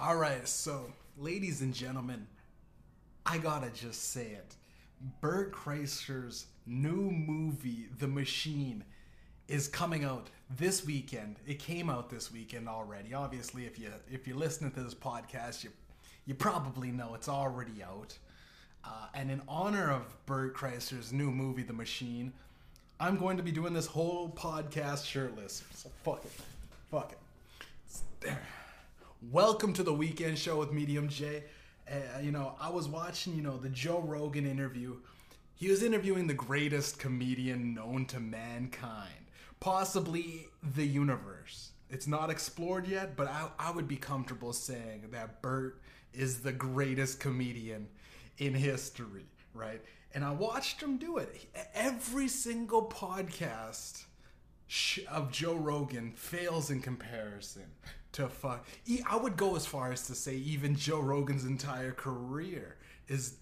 All right, so ladies and gentlemen, I gotta just say it. Bert Kreischer's new movie, The Machine, is coming out this weekend. It came out this weekend already. Obviously, if you if you're listening to this podcast, you you probably know it's already out. Uh, and in honor of Bert Kreischer's new movie, The Machine, I'm going to be doing this whole podcast shirtless. So fuck it, fuck it. There. Welcome to the weekend show with Mediumjay. Uh, you know, I was watching, you know, the Joe Rogan interview. He was interviewing the greatest comedian known to mankind, possibly the universe. It's not explored yet, but I, I would be comfortable saying that Bert is the greatest comedian in history, right? And I watched him do it. Every single podcast of Joe Rogan fails in comparison to fuck. I would go as far as to say even Joe Rogan's entire career is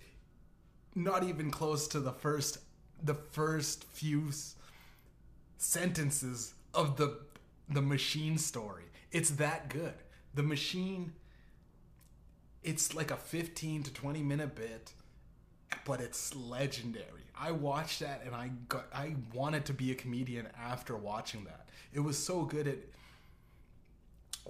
not even close to the first the first few sentences of the the machine story. It's that good. The machine it's like a 15 to 20 minute bit but it's legendary. I watched that and I got I wanted to be a comedian after watching that. It was so good it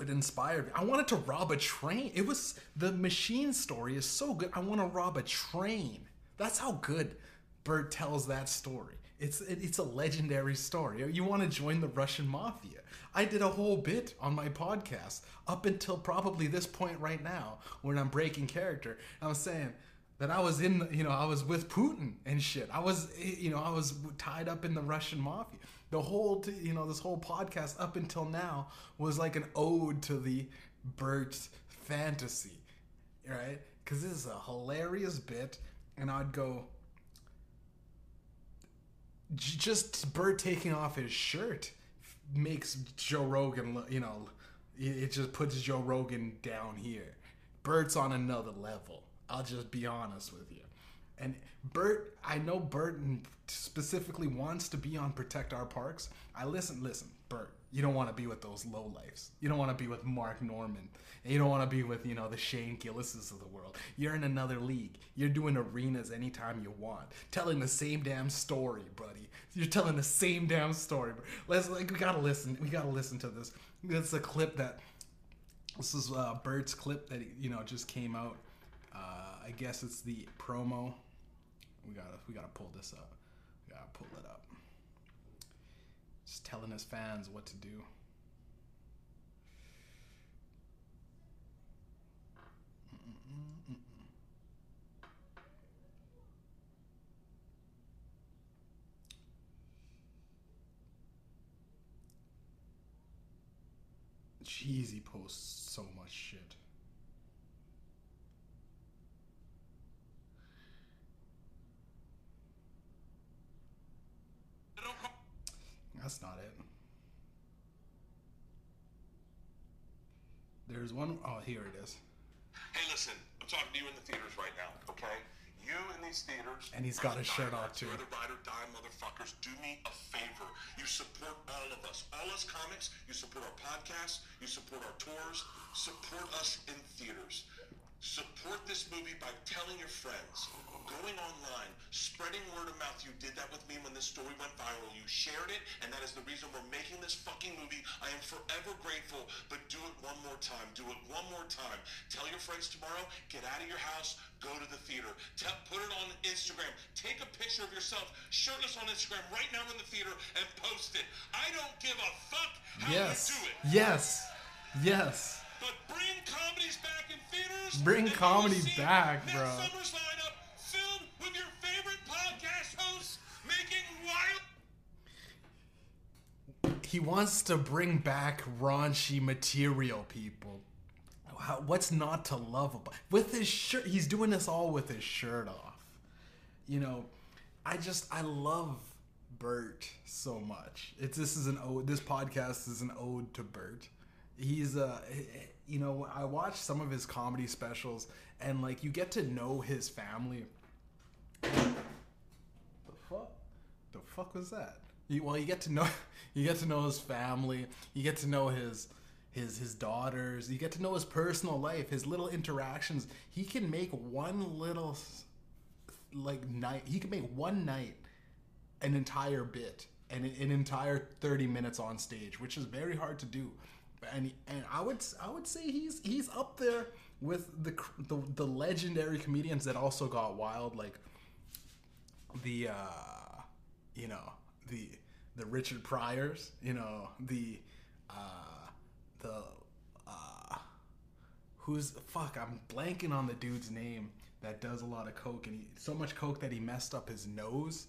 it inspired me. I wanted to rob a train. It was the machine story is so good. I want to rob a train. That's how good Bert tells that story. It's it's a legendary story. You want to join the Russian mafia? I did a whole bit on my podcast up until probably this point right now when I'm breaking character. I'm saying that I was in, you know, I was with Putin and shit. I was, you know, I was tied up in the Russian mafia. The whole, you know, this whole podcast up until now was like an ode to the Bert's fantasy, right? Because this is a hilarious bit, and I'd go, just Bert taking off his shirt makes Joe Rogan, look, you know, it just puts Joe Rogan down here. Bert's on another level I'll just be honest with you. And Bert, I know Bert specifically wants to be on Protect Our Parks. I listen, listen, Bert, you don't want to be with those low lifes. You don't want to be with Mark Normand. You don't want to be with, you know, the Shane Gillises of the world. You're in another league. You're doing arenas anytime you want. Telling the same damn story, buddy. You're telling the same damn story. Let's like we gotta listen. We gotta listen to this. It's a clip that this is uh, Bert's clip that you know just came out uh, I guess it's the promo. We gotta we gotta pull this up. We gotta pull it up. Just telling his fans what to do. Jeez, he posts so much shit. That's not it. There's one oh here it is. Hey, listen, I'm talking to you in the theaters right now, okay? You in these theaters. And he's got his shirt off too. You're the ride or die motherfuckers. Do me a favor. You support all of us. All us comics. You support our podcasts. You support our tours. Support us in theaters. Support this movie by telling your friends, going online, spreading word of mouth. You did that with me when this story went viral. You shared it, and that is the reason we're making this fucking movie. I am forever grateful, but do it one more time. Do it one more time. Tell your friends tomorrow, get out of your house, go to the theater. Tell, put it on Instagram. Take a picture of yourself shirtless on Instagram right now in the theater and post it. I don't give a fuck how yes. you do it. Yes. Yes. But bring comedies back in theaters. Bring comedy back, bro. Summer's lineup filled with your favorite podcast hosts making wild. He wants to bring back raunchy material, people. How, what's not to love about with his shirt? He's doing this all with his shirt off. You know, I just I love Bert so much. It's this is an ode. This podcast is an ode to Bert he's uh you know i watched some of his comedy specials and like you get to know his family the fuck the fuck was that you, well you get to know you get to know his family you get to know his his his daughters. You get to know his personal life, his little interactions. He can make one little like night. He can make one night an entire bit and an an entire 30 minutes on stage, which is very hard to do. And and I would I would say he's he's up there with the the, the legendary comedians that also got wild like the uh you know the the Richard Pryors, you know, the uh the uh who's fuck I'm blanking on the dude's name that does a lot of coke and he so much coke that he messed up his nose.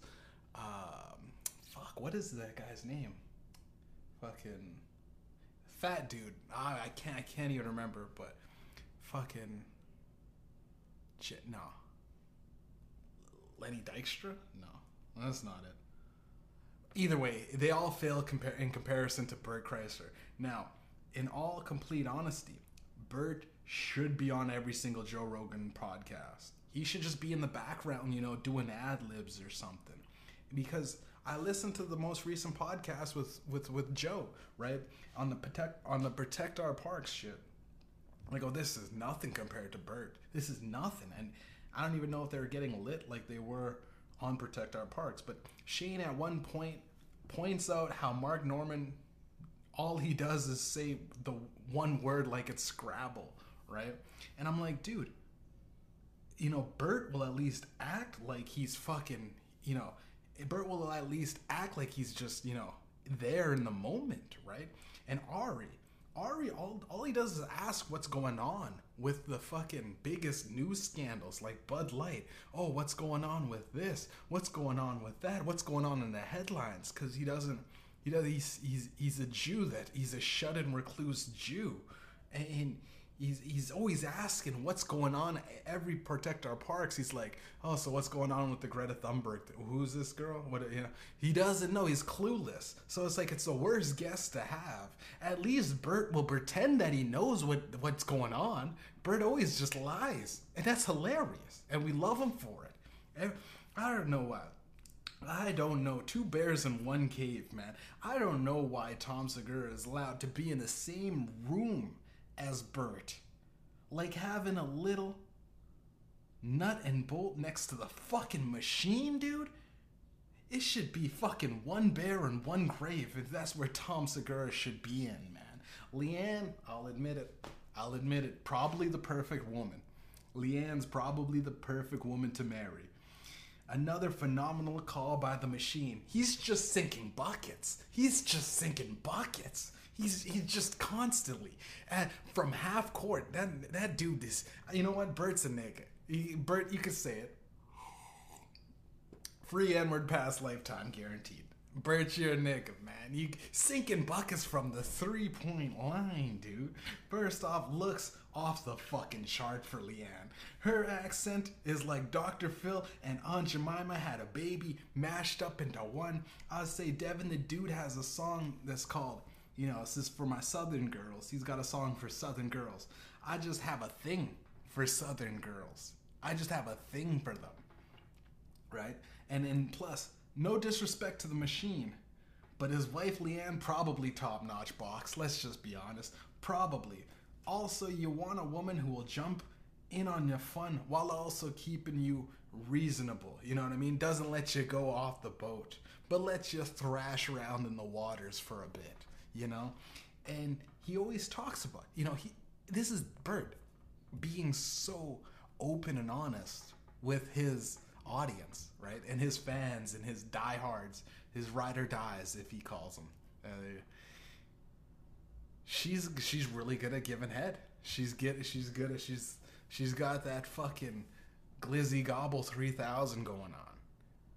Um fuck, what is that guy's name? Fucking fat dude. I, I can't I can't even remember, but fucking shit, no. Lenny Dykstra? No, that's not it. Either way, they all fail compar- in comparison to Bert Kreischer. Now, in all complete honesty, Bert should be on every single Joe Rogan podcast. He should just be in the background, you know, doing ad libs or something. Because I listened to the most recent podcast with with with Joe, right on the protect on the protect our parks shit. I go, oh, this is nothing compared to Bert. This is nothing. And I don't even know if they were getting lit like they were on Protect Our Parks. But Shane at one point points out how Mark Normand, all he does is say the one word like it's Scrabble, right? And I'm like, dude, you know, Bert will at least act like he's fucking, you know, Bert will at least act like he's just, you know, there in the moment, right? And Ari, Ari, all, all he does is ask what's going on with the fucking biggest news scandals like Bud Light. Oh, what's going on with this? What's going on with that? What's going on in the headlines? Because he doesn't, he does, he's, he's, he's a Jew that he's a shut in recluse Jew. And he's, he's always asking what's going on. Every Protect Our Parks, he's like, oh, so what's going on with the Greta Thunberg? Who's this girl? What, you know, he doesn't know. He's clueless. So it's like, it's the worst guest to have. At least Bert will pretend that he knows what, what's going on. Bert always just lies. And that's hilarious. And we love him for it. I don't know what. I don't know. Two bears in one cave, man. I don't know why Tom Segura is allowed to be in the same room as Bert. Like having a little nut and bolt next to the fucking machine, dude. It should be fucking one bear and one grave if that's where Tom Segura should be in, man. LeeAnn, I'll admit it. I'll admit it. Probably the perfect woman. LeeAnn's probably the perfect woman to marry. Another phenomenal call by the machine. He's just sinking buckets. He's just sinking buckets. He's he's just constantly and from half court. That that dude is. You know what? Bert's a nigga. He, Bert, you could say it. Free N-word pass lifetime guaranteed. Bert, you're a nigga, man. You sinking buckets from the three point line, dude. First off, looks off the fucking chart for LeeAnn. Her accent is like Dr. Phil and Aunt Jemima had a baby mashed up into one. I'd say Devin the dude has a song that's called, you know, this is for my Southern girls. He's got a song for Southern girls. I just have a thing for Southern girls. I just have a thing for them right? And and plus, no disrespect to the machine, but his wife LeeAnn probably top notch box. Let's just be honest, probably. Also, you want a woman who will jump in on your fun while also keeping you reasonable. You know what I mean? Doesn't let you go off the boat, but lets you thrash around in the waters for a bit. You know, and he always talks about you know he. This is Bert being so open and honest with his audience, right? And his fans and his diehards, his ride or dies, if he calls them. Uh, she's she's really good at giving head. She's get she's good at she's she's got that fucking glizzy gobble three thousand going on.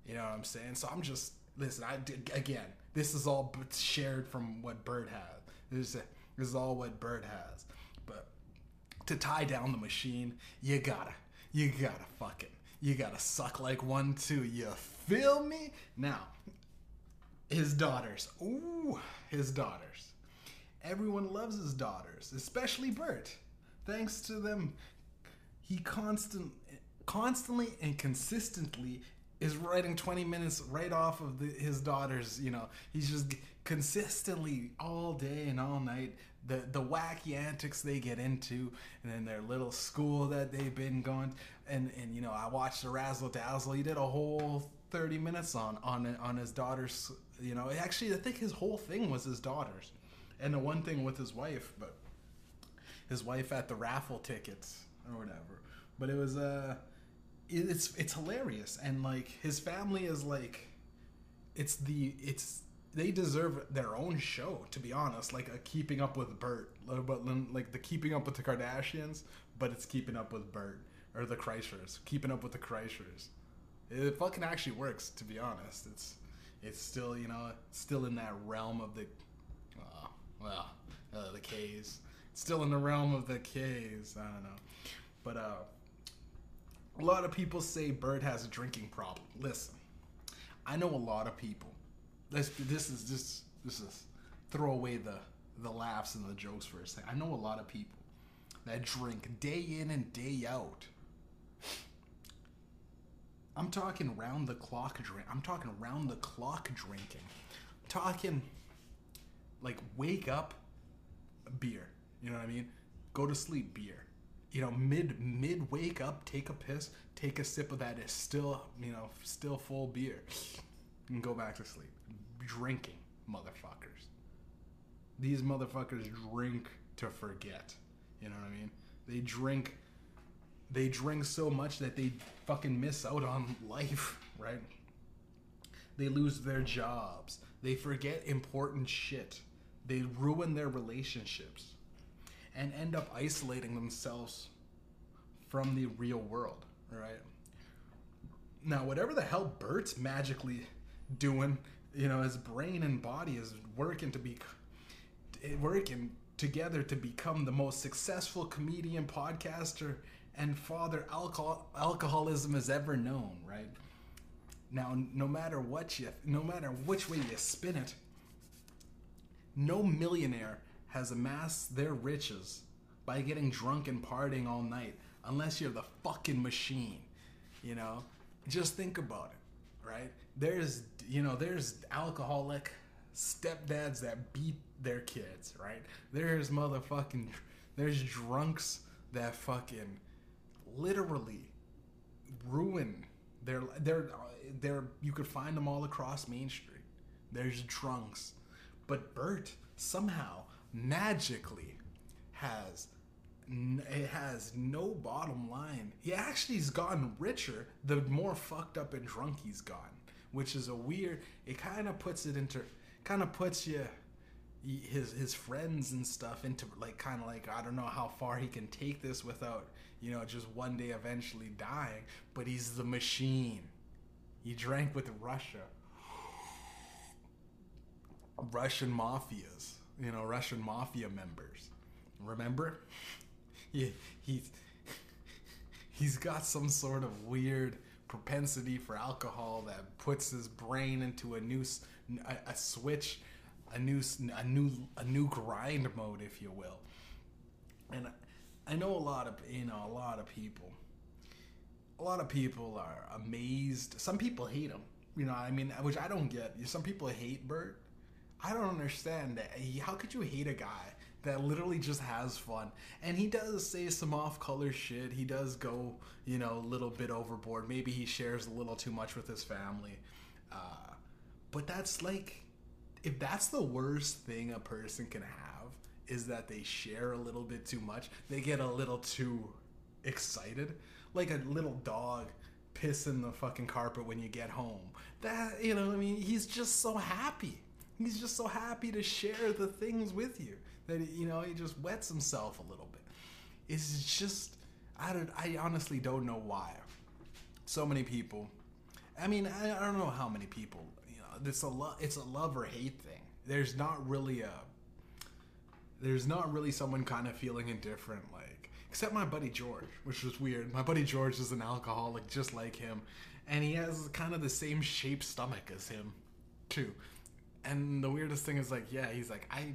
You know what I'm saying? So I'm just listen. I did again. This is all shared from what Bert has. This is this is all what Bert has. But to tie down the machine, you gotta you gotta fucking you gotta suck like one too. You feel me? Now, his daughters. Ooh, his daughters. Everyone loves his daughters, especially Bert. Thanks to them, he constant, constantly and consistently is writing 20 minutes right off of the, his daughters. You know, he's just consistently all day and all night the the wacky antics they get into, and then their little school that they've been going. And and you know, I watched the Razzle Dazzle. He did a whole thirty minutes on on on his daughter's. You know, actually, I think his whole thing was his daughters, and the one thing with his wife, but his wife at the raffle tickets or whatever. But it was uh, it, it's it's hilarious, and like his family is like, it's the it's they deserve their own show to be honest. Like a keeping up with bert. But like the keeping up with the kardashians but it's keeping up with bert or the kreischers keeping up with the kreischers it fucking actually works to be honest. It's it's still you know still in that realm of the well uh, the k's still in the realm of the k's i don't know but uh a lot of people say Bert has a drinking problem listen i know a lot of people this this is just this is throw away the the laughs and the jokes for a second. I know a lot of people that drink day in and day out. I'm talking round the clock drink. I'm talking round the clock drinking. I'm talking like wake up beer. You know what I mean? Go to sleep beer. You know, mid mid wake up, take a piss, take a sip of that is still, you know, still full beer. And go back to sleep drinking, motherfuckers. These motherfuckers drink to forget. You know what I mean? They drink they drink so much that they fucking miss out on life, right? They lose their jobs. They forget important shit. They ruin their relationships and end up isolating themselves from the real world, right? Now, whatever the hell Bert's magically doing you know his brain and body is working to be eh, working together to become the most successful comedian podcaster and father alcohol, alcoholism has ever known right now no matter what you no matter which way you spin it no millionaire has amassed their riches by getting drunk and partying all night unless you're the fucking machine you know just think about it right there's you know there's alcoholic stepdads that beat their kids, right? There's motherfucking there's drunks that fucking literally ruin their their their you could find them all across Main Street. There's drunks. But Bert somehow magically has it has no bottom line. He actually's gotten richer the more fucked up and drunk he's gotten which is a weird. It kind of puts it into, kind of puts you, his his friends and stuff into like kind of like I don't know how far he can take this without you know just one day eventually dying. But he's the machine. He drank with Russia. Russian mafias, you know, Russian mafia members. Remember? He he's got some sort of weird propensity for alcohol that puts his brain into a new a, a switch, a new a new a new grind mode, if you will. And I know a lot of you know a lot of people. A lot of people are amazed. Some people hate him. You know, I mean, which I don't get. Some people hate Bert. I don't understand. How could you hate a guy that literally just has fun. And he does say some off color shit. He does go, you know, a little bit overboard. Maybe he shares a little too much with his family. Uh, but that's like, if that's the worst thing a person can have, is that they share a little bit too much, they get a little too excited. Like a little dog pissing the fucking carpet when you get home. That, you know, I mean, he's just so happy. He's just so happy to share the things with you that you know he just wets himself a little bit. It's just I don't I honestly don't know why. So many people. I mean I, don't know how many people. You know, it's a lo- it's a love or hate thing. There's not really a there's not really someone kind of feeling indifferent like except my buddy George, which was weird. My buddy George is an alcoholic just like him, and he has kind of the same shaped stomach as him, too. And the weirdest thing is like, yeah, he's like, I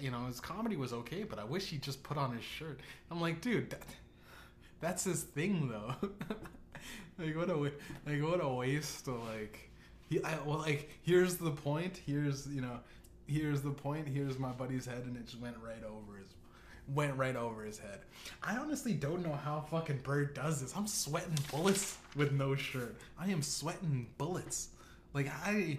you know, his comedy was okay, but I wish he just put on his shirt. I'm like, dude, that, that's his thing though. like what a like what a waste of like he I, well like here's the point. Here's you know here's the point. Here's my buddy's head, and it just went right over his, went right over his head. I honestly don't know how fucking Bert does this. I'm sweating bullets with no shirt. I am sweating bullets. Like I,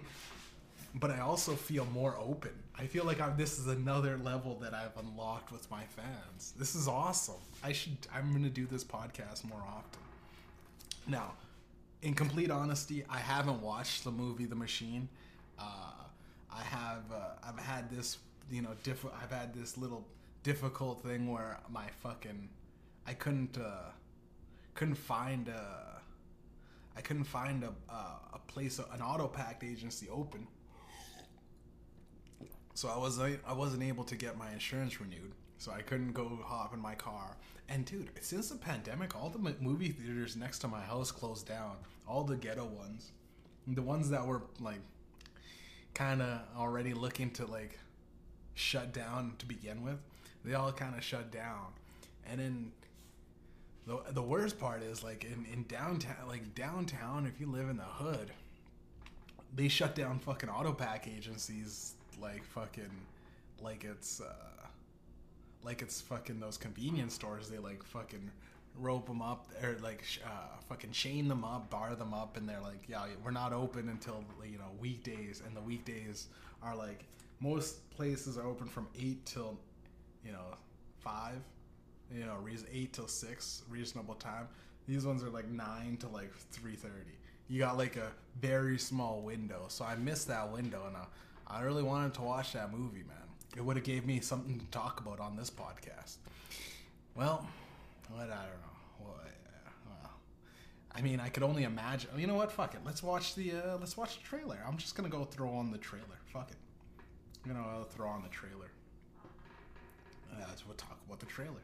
but I also feel more open. I feel like I'm, this is another level that I've unlocked with my fans. This is awesome. I should. I'm gonna do this podcast more often. Now, in complete honesty, I haven't watched the movie The Machine. Uh, I have. Uh, I've had this. You know, diff- I've had this little difficult thing where my fucking. I couldn't. Uh, couldn't find a. I couldn't find a a, a place, an auto packed agency open. So I was I wasn't able to get my insurance renewed. So I couldn't go hop in my car. And dude, since the pandemic, all the movie theaters next to my house closed down. All the ghetto ones, the ones that were like kind of already looking to like shut down to begin with, they all kind of shut down. And then the the worst part is like in in downtown, like downtown, if you live in the hood, they shut down fucking auto pack agencies like fucking like it's uh like it's fucking those convenience stores they like fucking rope them up or like uh, fucking chain them up bar them up and they're like yeah we're not open until you know weekdays and the weekdays are like most places are open from 8 till you know 5 you know reason 8 till 6 reasonable time. These ones are like 9 to like 3.30 you got like a very small window so i missed that window and uh, i really wanted to watch that movie man. It would have gave me something to talk about on this podcast. Well what i don't know. Well, well i mean i could only imagine you know what? Fuck it. Let's watch the uh, let's watch the trailer. I'm just gonna go throw on the trailer. Fuck it. I'm gonna uh, throw on the trailer. Uh, let's we'll talk about the trailer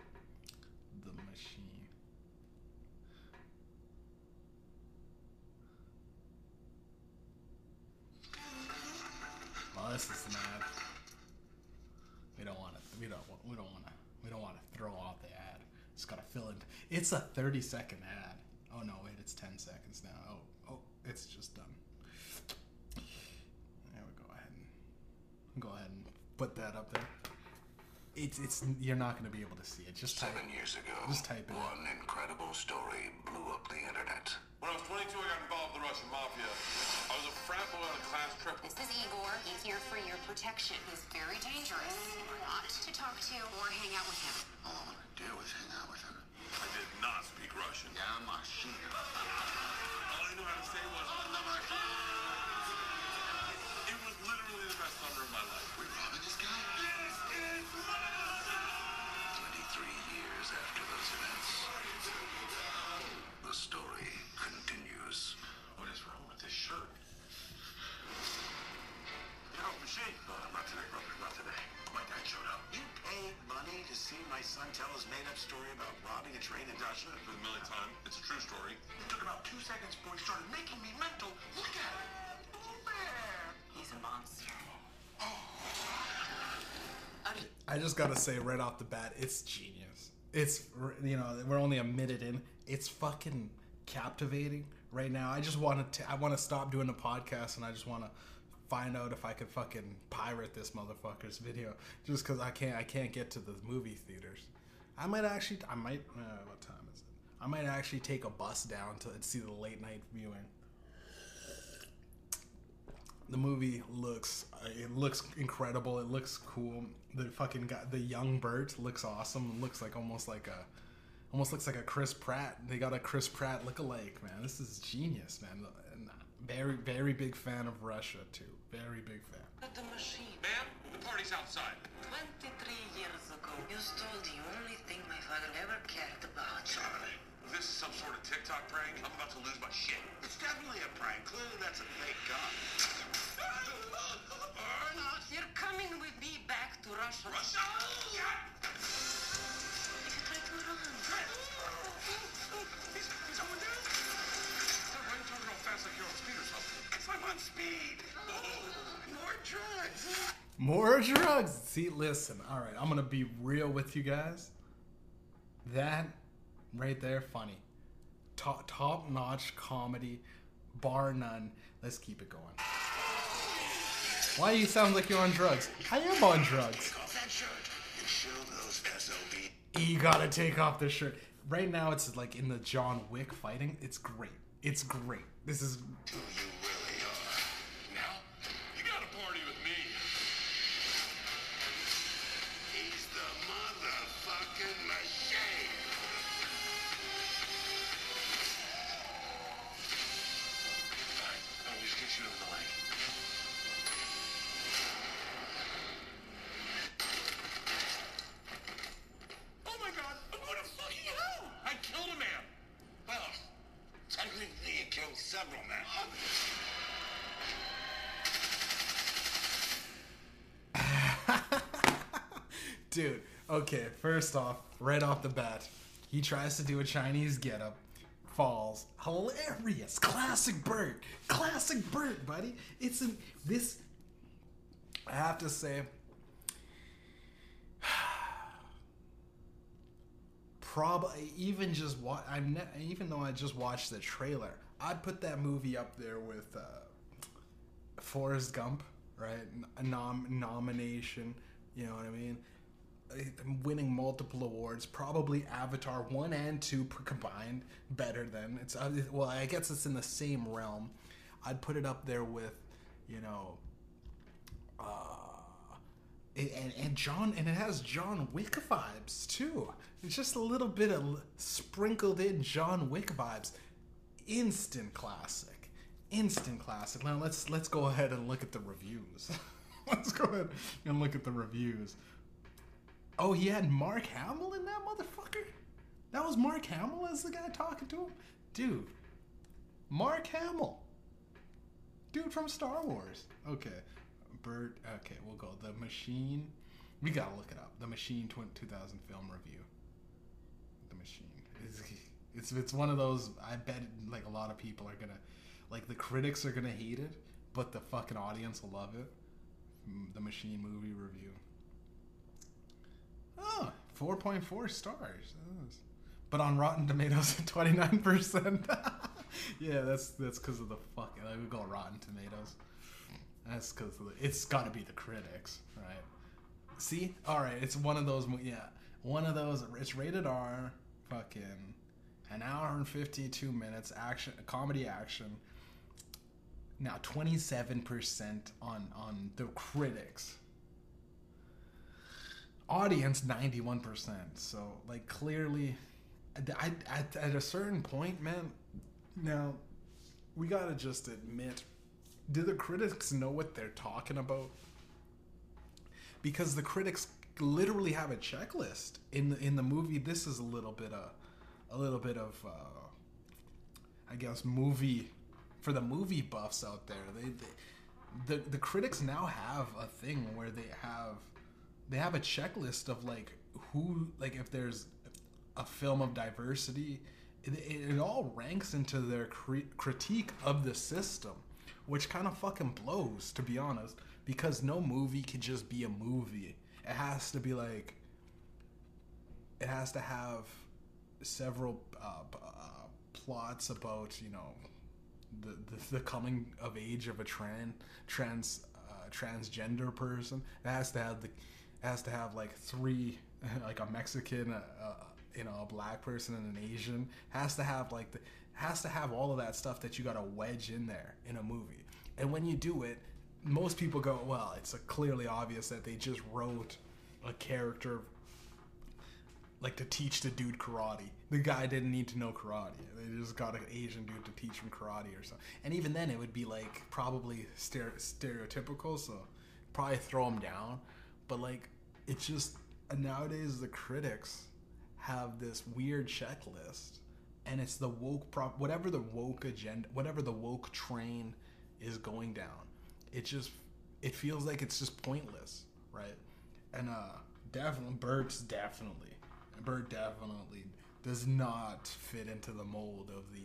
the machine Well, this is an ad. We don't want to. We don't. We don't want to. We don't want to throw out the ad. It's got to fill in. It's a thirty second ad. Oh no! Wait, it's ten seconds now. Oh, oh, it's just done. There we go ahead and go ahead and put that up there. It's it's you're not going to be able to see it. Just type. Seven years ago, Just type it in. one incredible story blew up the internet. When I was 22, I got involved in the Russian mafia. I was a frat boy on a class trip. This is Igor. He's here for your protection. He's very dangerous. You're not to talk to or hang out with him. All I want to do is hang out I just gotta say right off the bat, it's genius. It's you know we're only a minute in. It's fucking captivating right now. I just want to. I want to stop doing the podcast and I just want to find out if I could fucking pirate this motherfucker's video. Just because I can't. I can't get to the movie theaters. I might actually. I might. Uh, what time is it? I might actually take a bus down to see the late night viewing the movie looks uh, it looks incredible it looks cool the fucking guy the young bert looks awesome it looks like almost like a almost looks like a chris pratt they got a chris pratt look-alike man this is genius man and very very big fan of russia too very big fan The machine. Ma'am, the party's outside. 23 years ago, you stole the only thing my father ever cared about. Sorry. If this is some sort of TikTok prank, I'm about to lose my shit. It's definitely a prank. Clearly that's a fake gun. or not. You're coming with me back to Russia. Russia! If you try to run. He's, he's going down. Why are you talking real fast like you're on speed or something? Because I'm on speed. More drugs. more drugs see listen all right i'm gonna be real with you guys that right there funny top top notch comedy bar none let's keep it going Why you sound like you're on drugs? I am on drugs. You gotta take off the shirt. Right now, it's like in the John Wick fighting. It's great. It's great. This is first off, right off the bat, he tries to do a Chinese getup, falls. Hilarious. Classic Bert. Classic Bert, buddy. It's in this. I have to say. Probably even just watch. I'm ne- even though I just watched the trailer, I'd put that movie up there with uh, Forrest Gump, right? A nom- nomination. You know what I mean? Winning multiple awards, probably Avatar one and two combined, better than it's. Uh, well, I guess it's in the same realm. I'd put it up there with, you know, uh, and, and John, and it has John Wick vibes too. It's just a little bit of sprinkled in John Wick vibes. Instant classic, instant classic. Now let's let's go ahead and look at the reviews. let's go ahead and look at the reviews. Oh, he had Mark Hamill in that motherfucker. That was Mark Hamill as the guy talking to him, dude. Mark Hamill, dude from Star Wars. Okay, Bert. Okay, we'll go. The Machine. We gotta look it up. The Machine tw- 2000 film review. The Machine. It's, it's it's one of those. I bet like a lot of people are gonna, like the critics are gonna hate it, but the fucking audience will love it. Mm, The Machine movie review. Oh, 4.4 stars. But on Rotten Tomatoes, 29%. yeah, that's that's because of the fucking. Like, we go Rotten Tomatoes. That's because it's got to be the critics, right? See, all right, it's one of those. Yeah, one of those. It's rated R. Fucking an hour and fifty-two minutes action, comedy action. Now twenty-seven percent on on the critics. Audience ninety-one percent. So like clearly, I- at, at a certain point, man. Now, we gotta just admit do the critics know what they're talking about? Because the critics literally have a checklist in the in the movie. This is a little bit of a little bit of uh, I guess movie for the movie buffs out there. They, they the the critics now have a thing where they have they have a checklist of like who like if there's a film of diversity it, it, all ranks into their cri- critique of the system which kind of fucking blows to be honest because no movie can just be a movie it has to be like it has to have several uh, uh, plots about you know the, the the coming of age of a trans trans uh, transgender person. It has to have the has to have like three like a Mexican, uh, uh, you know, a black person and an Asian. Has to have like the has to have all of that stuff that you got to wedge in there in a movie. And when you do it, most people go, well, it's clearly obvious that they just wrote a character like to teach the dude karate. The guy didn't need to know karate. They just got an Asian dude to teach him karate or something. And even then, it would be like probably stere- stereotypical, so probably throw him down. But like, it's just nowadays the critics have this weird checklist, and it's the woke prop, whatever the woke agenda, whatever the woke train is going down. It just it feels like it's just pointless, right? And uh, definitely, Bert's definitely, Bert definitely does not fit into the mold of the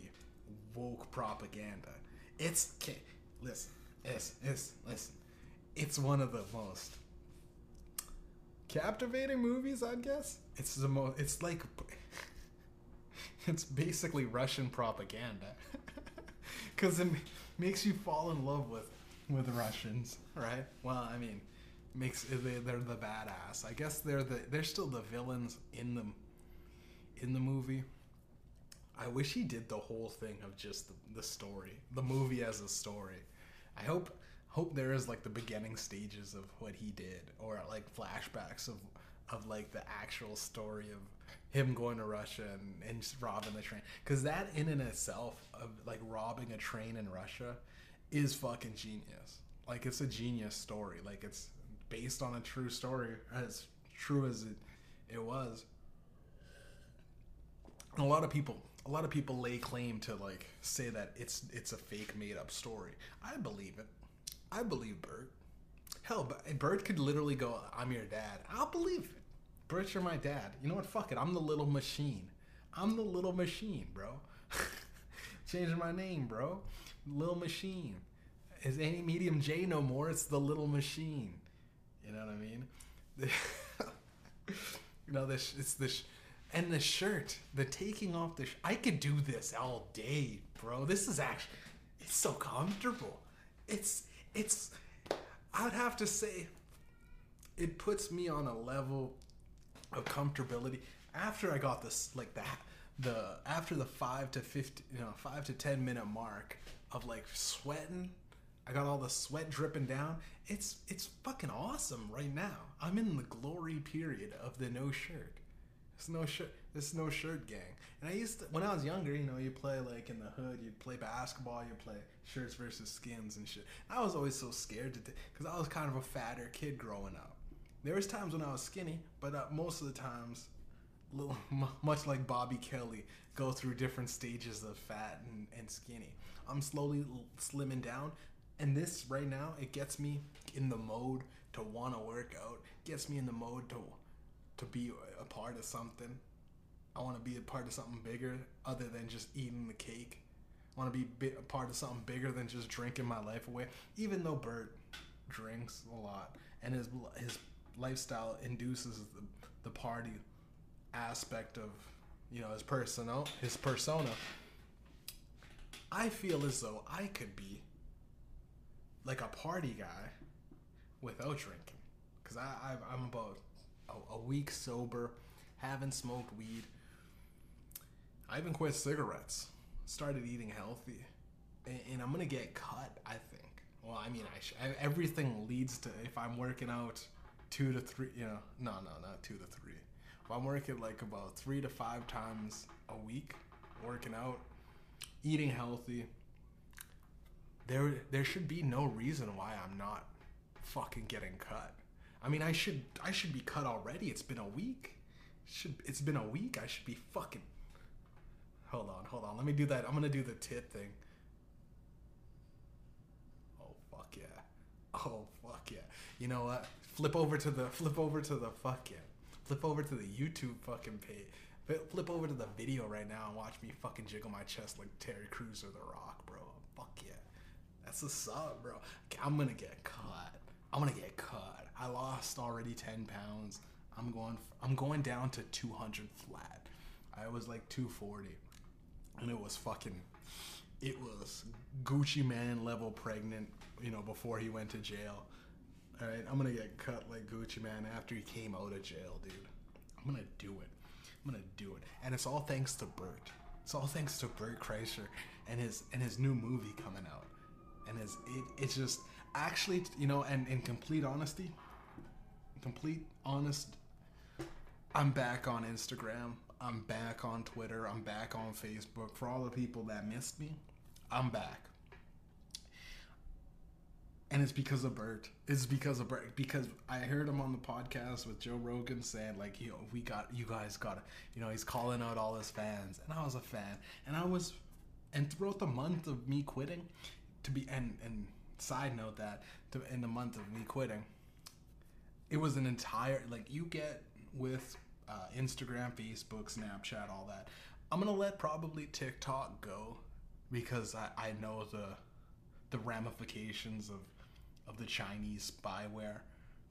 woke propaganda. It's okay, listen, listen, listen, listen. It's one of the most captivating movies, I guess. It's the most. It's like it's basically Russian propaganda because it makes you fall in love with with Russians, right? Well, I mean, makes they, they're the badass. I guess they're the they're still the villains in the in the movie. I wish he did the whole thing of just the, the story, the movie as a story. I hope hope there is like the beginning stages of what he did, or like flashbacks of of like the actual story of him going to Russia and, and robbing the train. Because that in and itself of like robbing a train in Russia is fucking genius. Like it's a genius story. Like it's based on a true story, as true as it it was. And a lot of people a lot of people lay claim to like say that it's it's a fake made up story. I believe it. I believe Bert. Hell, eh, Bert could literally go, "I'm your dad." I'll believe it. Bert, you're my dad. You know what? Fuck it. I'm the little machine. I'm the little machine, bro. Changing my name, bro. Little machine. Is any Mediumjay no more? It's the little machine. You know what I mean? you know this. It's this. And the shirt, the taking off the. Sh- I could do this all day, bro. This is actually, it's so comfortable. It's it's. I'd have to say, it puts me on a level of comfortability after I got this like that the after the five to fifty you know five to ten minute mark of like sweating. I got all the sweat dripping down. It's it's fucking awesome right now. I'm in the glory period of the no shirt. It's no shirt. This no shirt gang. And I used to, when I was younger, you know, you play like in the hood, you'd play basketball, you play shirts versus skins and shit. I was always so scared to, because I was kind of a fatter kid growing up. There was times when I was skinny, but uh, most of the times, little much like Bobby Kelly, go through different stages of fat and, and skinny. I'm slowly slimming down, and this right now it gets me in the mode to want to work out. Gets me in the mode to to be a part of something. I want to be a part of something bigger other than just eating the cake. I want to be a part of something bigger than just drinking my life away. Even though Bert drinks a lot and his his lifestyle induces the, the party aspect of you know his persona his persona i feel as though i could be like a party guy without drinking because I, I i'm about a, a week sober haven't smoked weed. I even quit cigarettes started eating healthy and, and i'm gonna get cut i think. Well i mean i sh- everything leads to if i'm working out two to three you know no no not two to three. If i'm working like about three to five times a week working out eating healthy there there should be no reason why i'm not fucking getting cut i mean i should i should be cut already. It's been a week. Should it's been a week. I should be fucking hold on hold on. Let me do that. I'm gonna do the tit thing. Oh fuck yeah. Oh fuck yeah. You know what? Flip over to the flip over to the fuck yeah flip over to the youtube fucking page. Flip- over to the video right now and watch me fucking jiggle my chest like terry Crews or the rock bro. Fuck yeah. That's a sub bro. I'm gonna get cut i'm gonna get cut i lost already 10 pounds i'm going i'm going down to 200 flat i was like 240 and it was fucking it was gucci mane level pregnant you know before he went to jail all right, I'm gonna get cut like Gucci Mane after he came out of jail, dude. I'm gonna do it. I'm gonna do it, and it's all thanks to Bert. It's all thanks to Bert Kreischer and his and his new movie coming out, and his it, it's just actually you know, and in complete honesty, complete honest, I'm back on Instagram. I'm back on Twitter. I'm back on Facebook. For all the people that missed me, I'm back and it's because of Bert. It's because of Bert. Because I heard him on the podcast with Joe Rogan saying like, you know, we got you guys got. You know, he's calling out all his fans, and I was a fan, and I was, and throughout the month of me quitting, to be and and side note that to, in the month of me quitting, it was an entire like you get with uh, Instagram, Facebook, Snapchat, all that. I'm gonna let probably TikTok go because I, I know the the ramifications of of the Chinese spyware.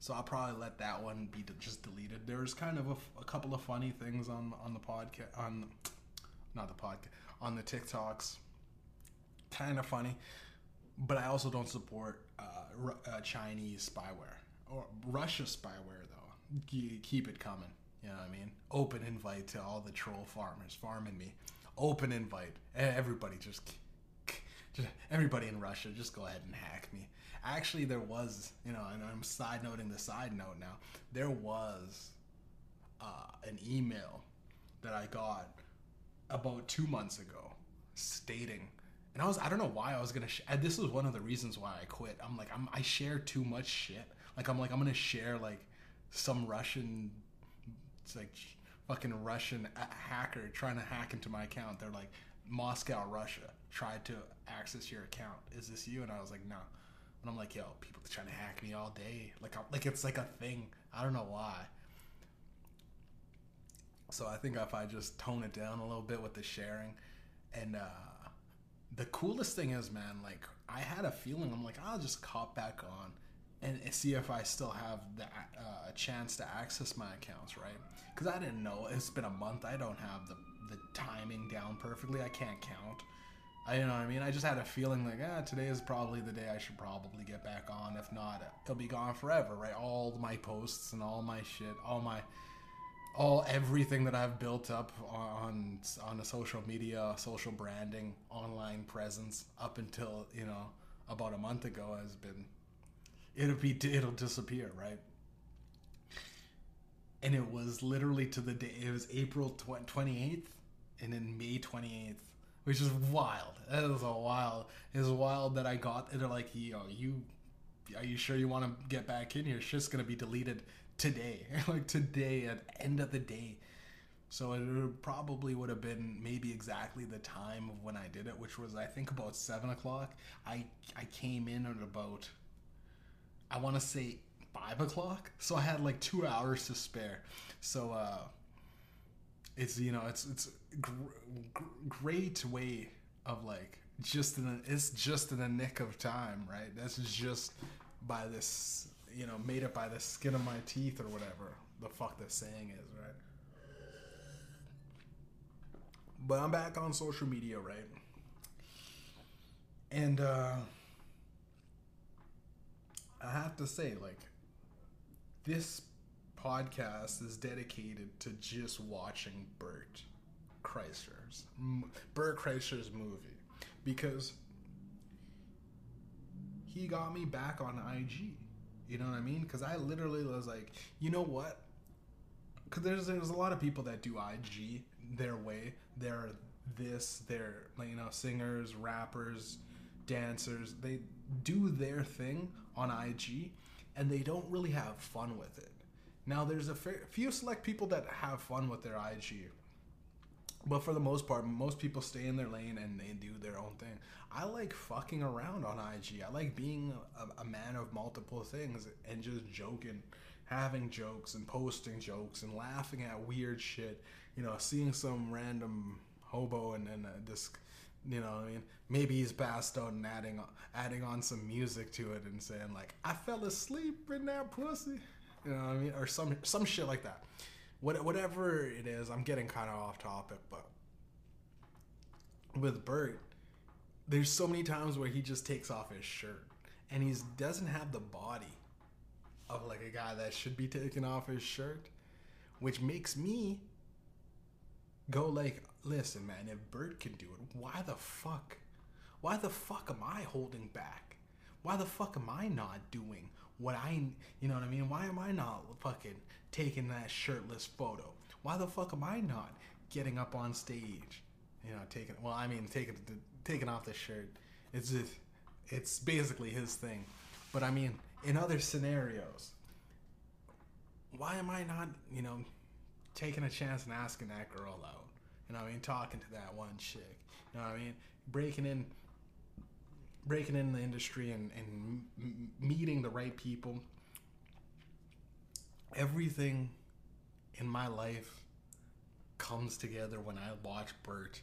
So I'll probably let that one be d- just deleted. There's kind of a, a couple of funny things on on the podcast on not the podcast on the TikToks. Kind of funny, but I also don't support uh, uh, Chinese spyware or Russia spyware though. K- keep it coming. You know what I mean? Open invite to all the troll farmers farming me. Open invite. Everybody just, just everybody in Russia just go ahead and hack me. Actually, there was you know, and I'm side noting the side note now. There was uh, an email that I got about two months ago stating and i was i don't know why i was gonna sh- this was one of the reasons why i quit. I'm like I'm, i share too much shit. Like i'm like i'm gonna share like some russian it's like fucking russian a- hacker trying to hack into my account. They're like moscow russia tried to access your account. Is this you? And i was like no and i'm like yo people trying to hack me all day. Like I'm, like it's like a thing. I don't know why. So I think if I just tone it down a little bit with the sharing, and uh, the coolest thing is, man, like I had a feeling I'm like I'll just cop back on and see if I still have the uh, a chance to access my accounts, right? Because I didn't know it's been a month. I don't have the the timing down perfectly. I can't count. I you know what I mean. I just had a feeling like ah, today is probably the day I should probably get back on. If not, it'll be gone forever, right? All my posts and all my shit, all my all everything that I've built up on on a social media, social branding, online presence up until you know about a month ago has been it'll be it'll disappear, right? And it was literally to the day. It was April twenty eighth, and then May twenty eighth, which is wild. That is a wild. It's wild that I got. They're like, yo, you, are you sure you want to get back in here? Shit's gonna be deleted today, like today at end of the day. So it probably would have been maybe exactly the time of when I did it, which was I think about seven o'clock. I I came in at about I want to say five o'clock, so I had like two hours to spare. So uh, it's you know it's it's gr- gr- great way of like just in it's just in the nick of time, right? That's just by this you know, made it by the skin of my teeth or whatever the fuck the saying is, right? But I'm back on social media, right? And uh I have to say, like, this podcast is dedicated to just watching Bert Kreischer's Bert Kreischer's movie because he got me back on IG. You know what I mean? Because I literally was like, you know what? Because there's there's a lot of people that do IG their way. They're this. They're you know singers, rappers, dancers. They do their thing on IG, and they don't really have fun with it. Now there's a fair, few select people that have fun with their IG. But for the most part, most people stay in their lane and they do their own thing. I like fucking around on IG. I like being a, a man of multiple things and just joking, having jokes and posting jokes and laughing at weird shit. You know, seeing some random hobo and then uh, this, you know, what I mean, maybe he's passed out and adding adding on some music to it and saying like, "I fell asleep in that pussy," you know what I mean, or some some shit like that what, whatever it is, I'm getting kind of off topic, but with Bert, there's so many times where he just takes off his shirt and he doesn't have the body of like a guy that should be taking off his shirt, which makes me go like, listen, man, if Bert can do it, why the fuck? Why the fuck am I holding back? Why the fuck am I not doing what I, you know what I mean? Why am I not fucking taking that shirtless photo? Why the fuck am I not getting up on stage? You know, taking well, I mean, taking taking off the shirt. It's just, it's basically his thing. But I mean, in other scenarios, why am I not, you know, taking a chance and asking that girl out? You know, I mean, talking to that one chick. You know, what I mean, breaking in breaking in the industry and, and m- meeting the right people. Everything in my life comes together when I watch Bert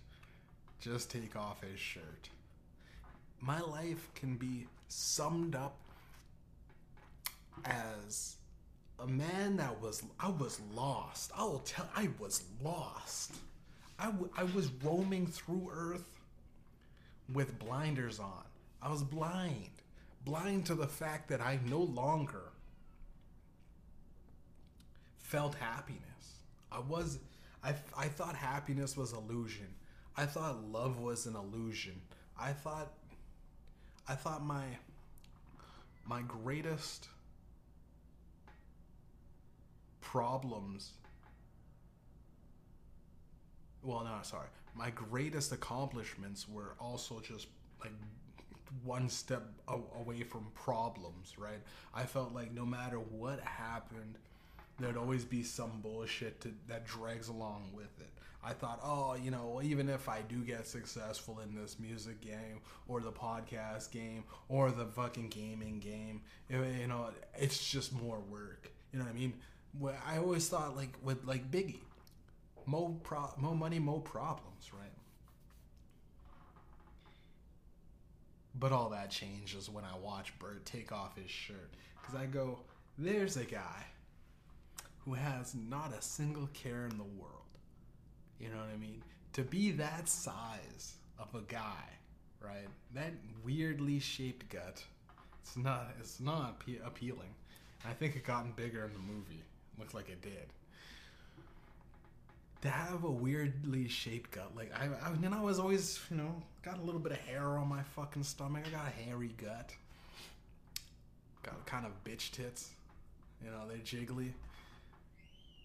just take off his shirt. My life can be summed up as a man that was I was lost. I will tell I was lost. I, w- I was roaming through earth with blinders on. I was blind, blind to the fact that I no longer felt happiness. I was I I thought happiness was illusion. I thought love was an illusion. I thought I thought my my greatest problems well no sorry my greatest accomplishments were also just like one step away from problems right? I felt like no matter what happened there'd always be some bullshit to, that drags along with it. I thought oh you know even if i do get successful in this music game or the podcast game or the fucking gaming game you you know it's just more work. You know what i mean? I always thought like with like biggie more pro- more money, more problems, right? But all that changes when I watch Bert take off his shirt because I go, "There's a guy who has not a single care in the world." You know what I mean? To be that size of a guy, right? That weirdly shaped gut. It's not. It's not appealing. I think it gotten bigger in the movie. Looks like it did to have a weirdly shaped gut. Like I, I, you know, I was always, you know, got a little bit of hair on my fucking stomach. I got a hairy gut. Got kind of bitch tits. You know, they're jiggly.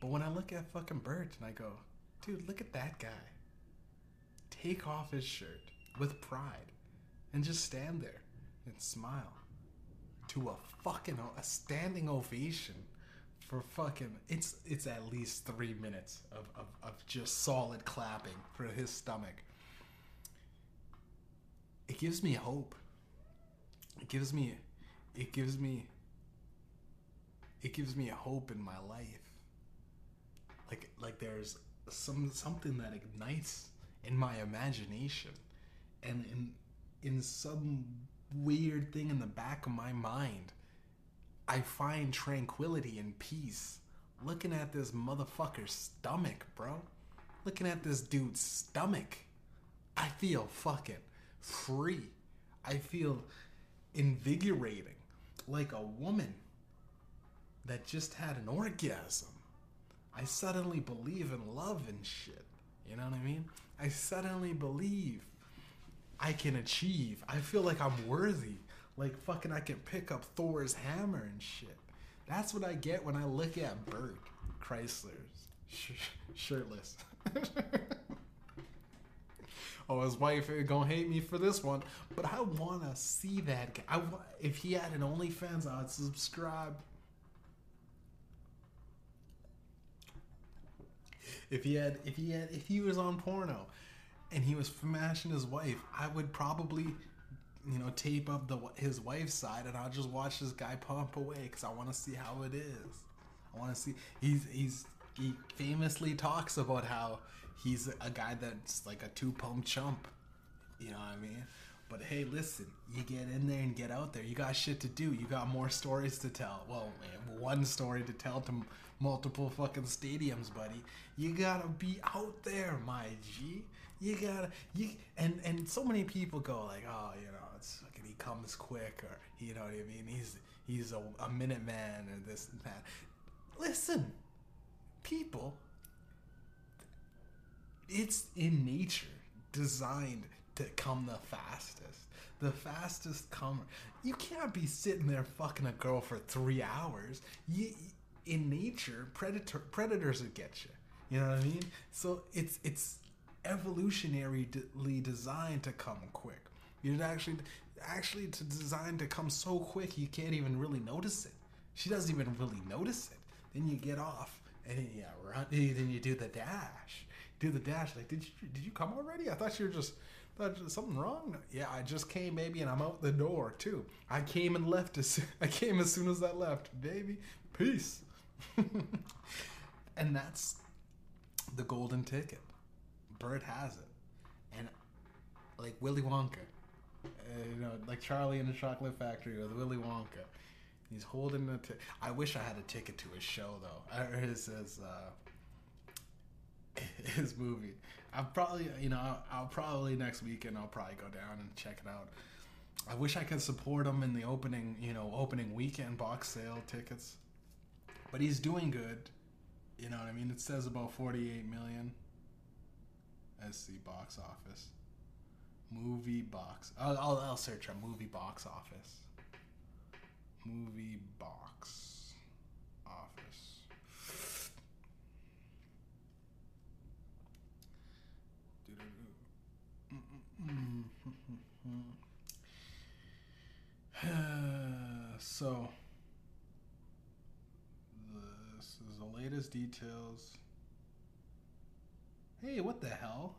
But when I look at fucking Bert and I go, dude, look at that guy. Take off his shirt with pride and just stand there and smile to a fucking a standing ovation for fucking it's it's at least three minutes of, of, of just solid clapping for his stomach. It gives me hope. It gives me it gives me it gives me hope in my life. Like like there's some something that ignites in my imagination and in in some weird thing in the back of my mind I find tranquility and peace looking at this motherfucker's stomach, bro. Looking at this dude's stomach. I feel fucking free. I feel invigorating. Like a woman that just had an orgasm. I suddenly believe in love and shit. You know what I mean? I suddenly believe I can achieve. I feel like I'm worthy. Like fucking I can pick up Thor's hammer and shit. That's what I get when I look at Bert Kreischer's sh- shirtless. oh, his wife gonna hate me for this one, but I wanna see that guy. I if he had an OnlyFans, I'd subscribe. If he had, if he had, if he was on porno, and he was smashing his wife, I would probably you know, tape up the his wife's side, and I'll just watch this guy pump away because I want to see how it is. I want to see. He's he's he famously talks about how he's a guy that's like a two pump chump. You know what I mean? But hey, listen, you get in there and get out there. You got shit to do. You got more stories to tell. Well, one story to tell to multiple fucking stadiums, buddy. You gotta be out there, my G. You gotta you and and so many people go like, oh, you know, comes quick or you know what I mean. He's he's a, a minute man or this and that. Listen, people, it's in nature designed to come the fastest. The fastest comer. You can't be sitting there fucking a girl for three hours. You, in nature, predator predators would get you. You know what I mean? So it's it's evolutionarily designed to come quick. You're actually actually to designed to come so quick you can't even really notice it. She doesn't even really notice it. Then you get off and then yeah, run. Then you do the dash. Do the dash. Like, did you did you come already? I thought you were just thought something wrong. Yeah, I just came, baby, and I'm out the door too. I came and left as I came as soon as I left, baby. Peace. and that's the golden ticket. Bert has it, and like Willy Wonka, uh, you know, like Charlie in the Chocolate Factory with Willy Wonka. He's holding the. I wish I had a ticket to his show though, or his his uh, his movie. I'll probably, you know, I'll, I'll probably next weekend I'll probably go down and check it out. I wish I could support him in the opening, you know, opening weekend box sale tickets. But he's doing good. You know what I mean? It says about 48 million. SC box office. Movie box. I'll, I'll, I'll search a movie box office. Movie box office. so this is the latest details. Hey, what the hell?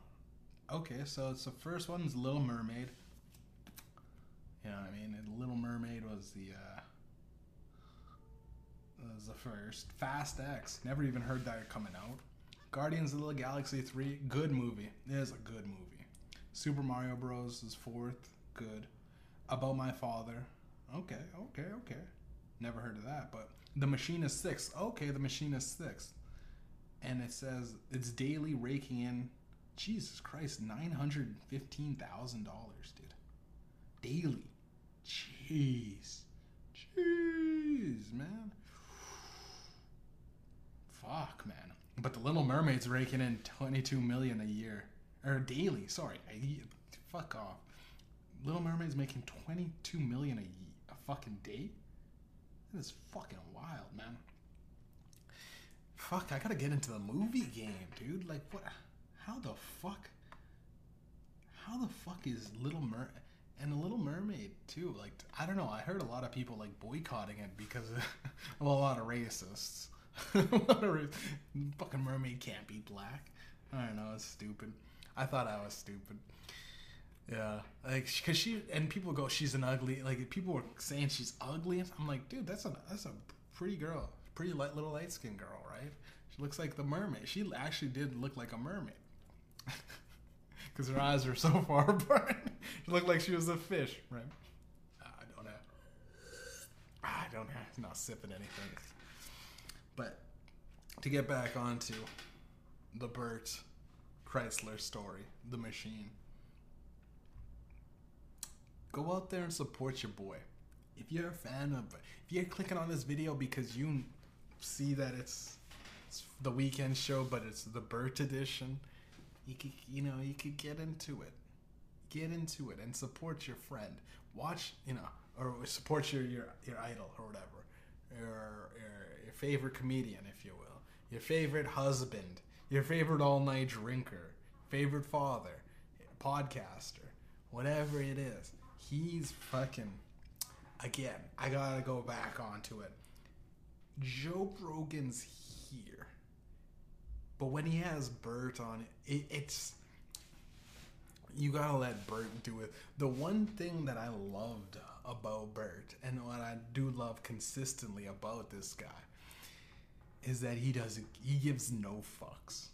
Okay, so it's the first one's Little Mermaid. You know what I mean? Little Mermaid was the uh was the first. Fast X. Never even heard that coming out. Guardians of the Galaxy 3, good movie. It is a good movie. Super Mario Bros. is fourth, good. About My Father, okay, okay, okay. Never heard of that, but The Machine is sixth. Okay, The Machine is sixth. And it says it's daily raking in, Jesus Christ, $915,000, dude. Daily. Jeez. Jeez, man. Fuck, man. But the Little Mermaid's raking in 22 million a year or daily. Sorry, I, fuck off. Little Mermaid's making 22 million a, a fucking day. That is fucking wild, man. Fuck, I gotta get into the movie game, dude. Like, what? How the fuck? How the fuck is Little Mer and the Little Mermaid too? Like, I don't know. I heard a lot of people like boycotting it because of well, a lot of racists. fucking mermaid can't be black. I don't know. It's stupid. I thought I was stupid. Yeah, like because she and people go, she's an ugly. Like people were saying she's ugly. I'm like, dude, that's a that's a pretty girl, pretty light little light skinned girl, right? She looks like the mermaid. She actually did look like a mermaid because her eyes are so far apart. she looked like she was a fish, right? Ah, I don't have. Ah, I don't have. Not sipping anything. But to get back onto the Bert Kreischer story, the machine. Go out there and support your boy. If you're a fan of, if you're clicking on this video because you see that it's, it's the weekend show, but it's the Bert edition, you could, you know, you could get into it. Get into it and support your friend. Watch, you know, or support your your, your idol or whatever, your, your your favorite comedian, if you will, your favorite husband, your favorite all night drinker, favorite father, podcaster, whatever it is. He's fucking. Again, I gotta go back onto it. Joe Rogan's but when he has Bert on it, it it's. You gotta let Bert do it. The one thing that I loved about Bert, and what I do love consistently about this guy, is that he doesn't. He gives no fucks.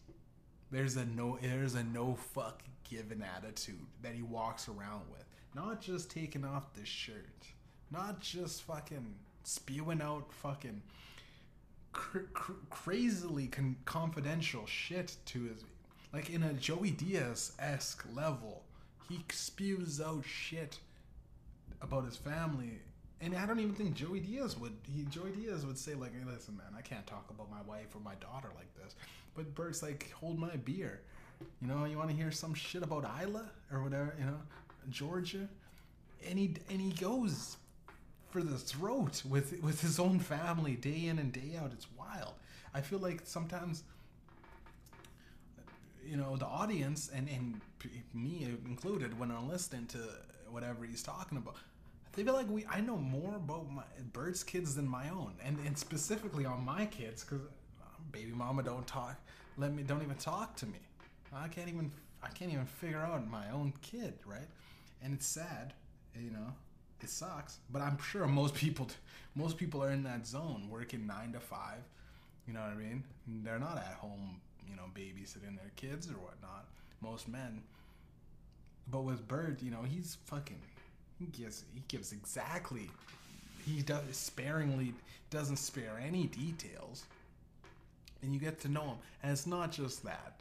There's a no. There's a no fuck given attitude that he walks around with. Not just taking off the shirt. Not just fucking spewing out fucking cr- cr- crazily con- confidential shit to his like in a Joey Diaz esque level. He spews out shit about his family, and I don't even think Joey Diaz would. He Joey Diaz would say like, hey, "Listen, man, I can't talk about my wife or my daughter like this." But Bert's like, "Hold my beer." You know, you want to hear some shit about Ila or whatever, you know, Georgia, and he and he goes for the throat with with his own family day in and day out. It's wild. I feel like sometimes, you know, the audience and and me included, when I'm listening to whatever he's talking about, they feel like we I know more about my kids than my own, and and specifically on my kids because um, baby mama don't talk, let me don't even talk to me. I can't even I can't even figure out my own kid, right? And it's sad, you know. It sucks, but I'm sure most people most people are in that zone working 9 to 5. You know what I mean? They're not at home, you know, babysitting their kids or whatnot. Most men. But with Bert, you know, he's fucking he gives he gives exactly he does sparingly doesn't spare any details and you get to know him and it's not just that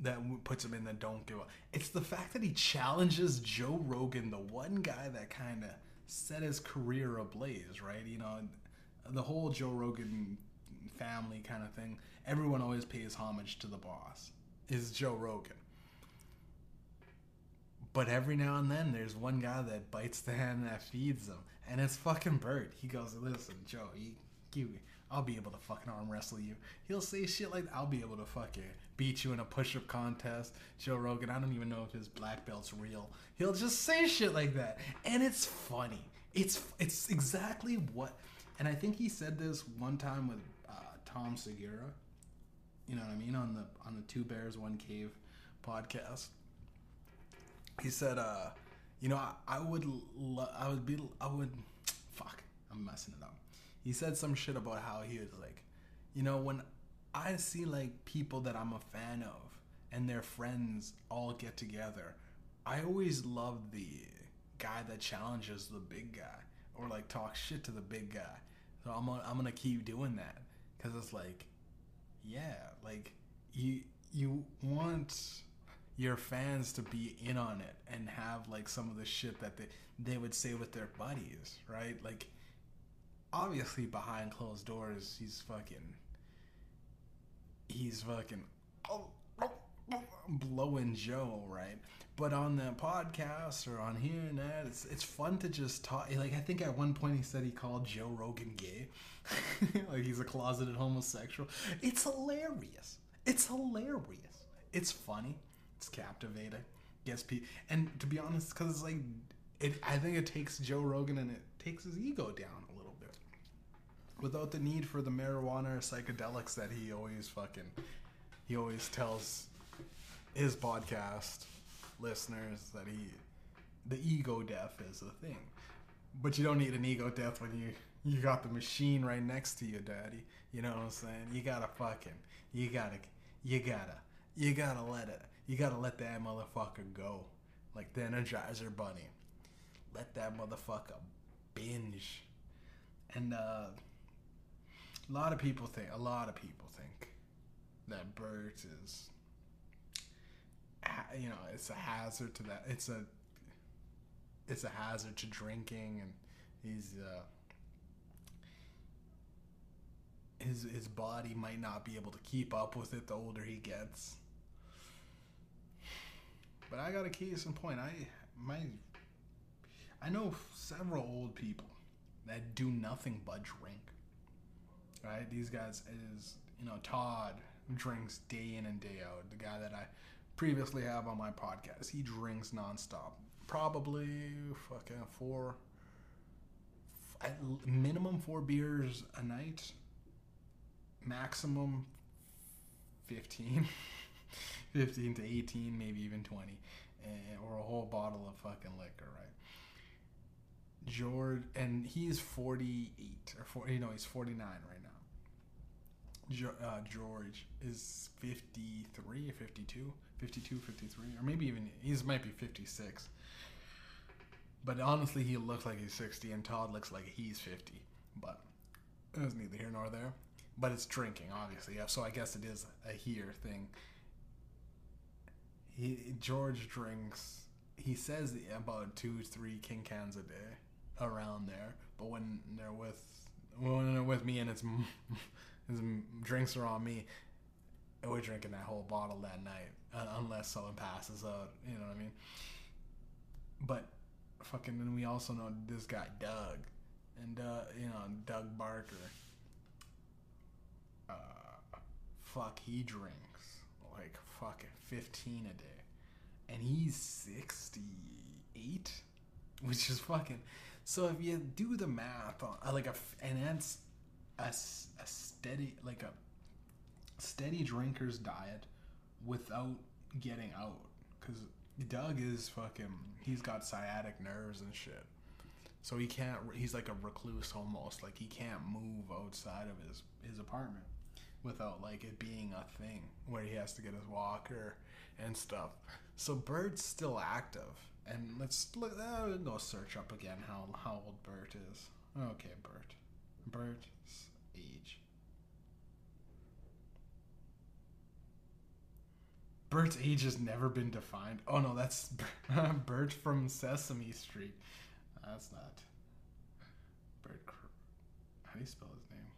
that puts him in the don't give up. It's the fact that he challenges Joe Rogan, the one guy that kind of set his career ablaze, right? You know, the whole Joe Rogan family kind of thing. Everyone always pays homage to the boss. Is Joe Rogan. But every now and then, there's one guy that bites the hand that feeds him, and it's fucking Bert. He goes, "Listen, Joe, you, you, I'll be able to fucking arm wrestle you." He'll say shit like, "I'll be able to fuck fucking beat you in a push-up contest." Joe Rogan, I don't even know if his black belt's real. He'll just say shit like that, and it's funny. It's it's exactly what, and I think he said this one time with uh, Tom Segura. You know what I mean on the on the Two Bears One Cave podcast he said, uh, you know, I, I would, lo- I would be, I would, fuck, I'm messing it up. He said some shit about how he was like, you know, when I see like people that I'm a fan of and their friends all get together, I always love the guy that challenges the big guy or like talks shit to the big guy. So I'm gonna, I'm gonna keep doing that because it's like, yeah, like you, you want your fans to be in on it and have like some of the shit that they they would say with their buddies, right? Like obviously behind closed doors, he's fucking he's fucking oh, oh, oh, blowing Joe, right? But on the podcast or on here and that, it's it's fun to just talk. Like I think at one point he said he called Joe Rogan gay, like he's a closeted homosexual. It's hilarious. It's hilarious. It's funny. It's captivating. Gets people, and to be honest, because like, it. I think it takes Joe Rogan and it takes his ego down without the need for the marijuana or psychedelics that he always fucking, he always tells his podcast listeners that he, the ego death is a thing, but you don't need an ego death when you you got the machine right next to you, daddy. You know what I'm saying? You gotta fucking, you gotta, you gotta, you gotta let it. You gotta let that motherfucker go. Like the Energizer Bunny. Let that motherfucker binge. And uh, a lot of people think, a lot of people think that Bert is, you know, it's a hazard to that. It's a, it's a hazard to drinking, and he's uh, his his body might not be able to keep up with it the older he gets. But I got a case in point. I my I know several old people that do nothing but drink. Right? These guys is you know Todd drinks day in and day out. The guy that I previously have on my podcast, he drinks nonstop. Probably fucking four, at minimum four beers a night. Maximum fifteen. 15 to 18, maybe even 20, eh, or a whole bottle of fucking liquor, right? George, and he's 48, or 40, you know, he's 49 right uh, George is 53 or 52, 52, 53, or maybe even, he's might be 56. But honestly, he looks like he's 60, and Todd looks like he's 50. But it's neither here nor there. But it's drinking, obviously. Yeah, so I guess it is a here thing he George drinks. He says about two, three king cans a day, around there. But when they're with when they're with me and it's drinks are on me, and we're drinking that whole bottle that night, uh, unless someone passes out. You know what I mean? But fucking, and we also know this guy Doug, and uh, you know Doug Barker. Uh, fuck, he drinks like fucking 15 a day. And he's 68, which is fucking. So if you do the math on like a and that's a, a steady like a steady drinker's diet without getting out cuz Doug is fucking he's got sciatic nerves and shit. So he can't he's like a recluse almost like he can't move outside of his his apartment without like it being a thing where he has to get his walker and stuff. So Bert's still active, and let's look. Uh, go search up again how how old Bert is. Okay, Bert. Bert's age. Bert's age has never been defined. Oh no, that's Bert from Sesame Street. That's not Bert. How do you spell his name?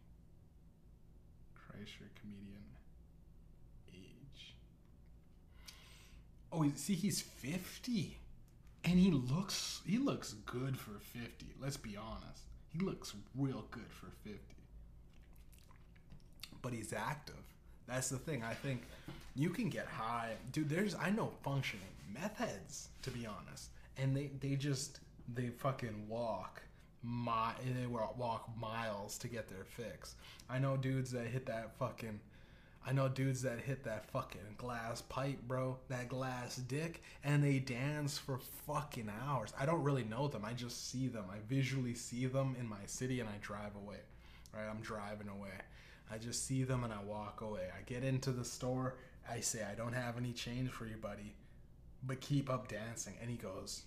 Kreischer comedian. Age. Oh, see, he's fifty, and he looks he looks good for fifty. Let's be honest, he looks real good for fifty. But he's active. That's the thing. I think you can get high, dude. There's I know functioning meth heads, to be honest, and they they just they fucking walk my they walk miles to get their fix. I know dudes that hit that fucking. I know dudes that hit that fucking glass pipe, bro, that glass dick, and they dance for fucking hours. I don't really know them. I just see them. I visually see them in my city and I drive away. Right? I'm driving away. I just see them and I walk away. I get into the store. I say, I don't have any change for you, buddy, but keep up dancing. And he goes,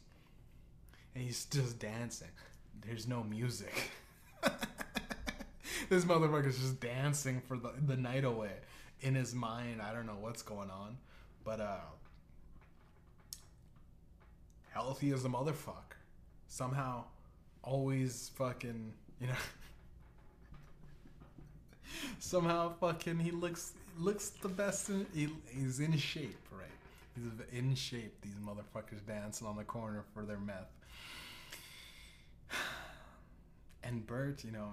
and he's just dancing. There's no music. this motherfucker's just dancing for the, the night away in his mind. I don't know what's going on, but uh, healthy as a motherfucker. Somehow, always fucking, you know. somehow fucking he looks looks the best in, he, he's in shape right he's in shape these motherfuckers dancing on the corner for their meth and bert you know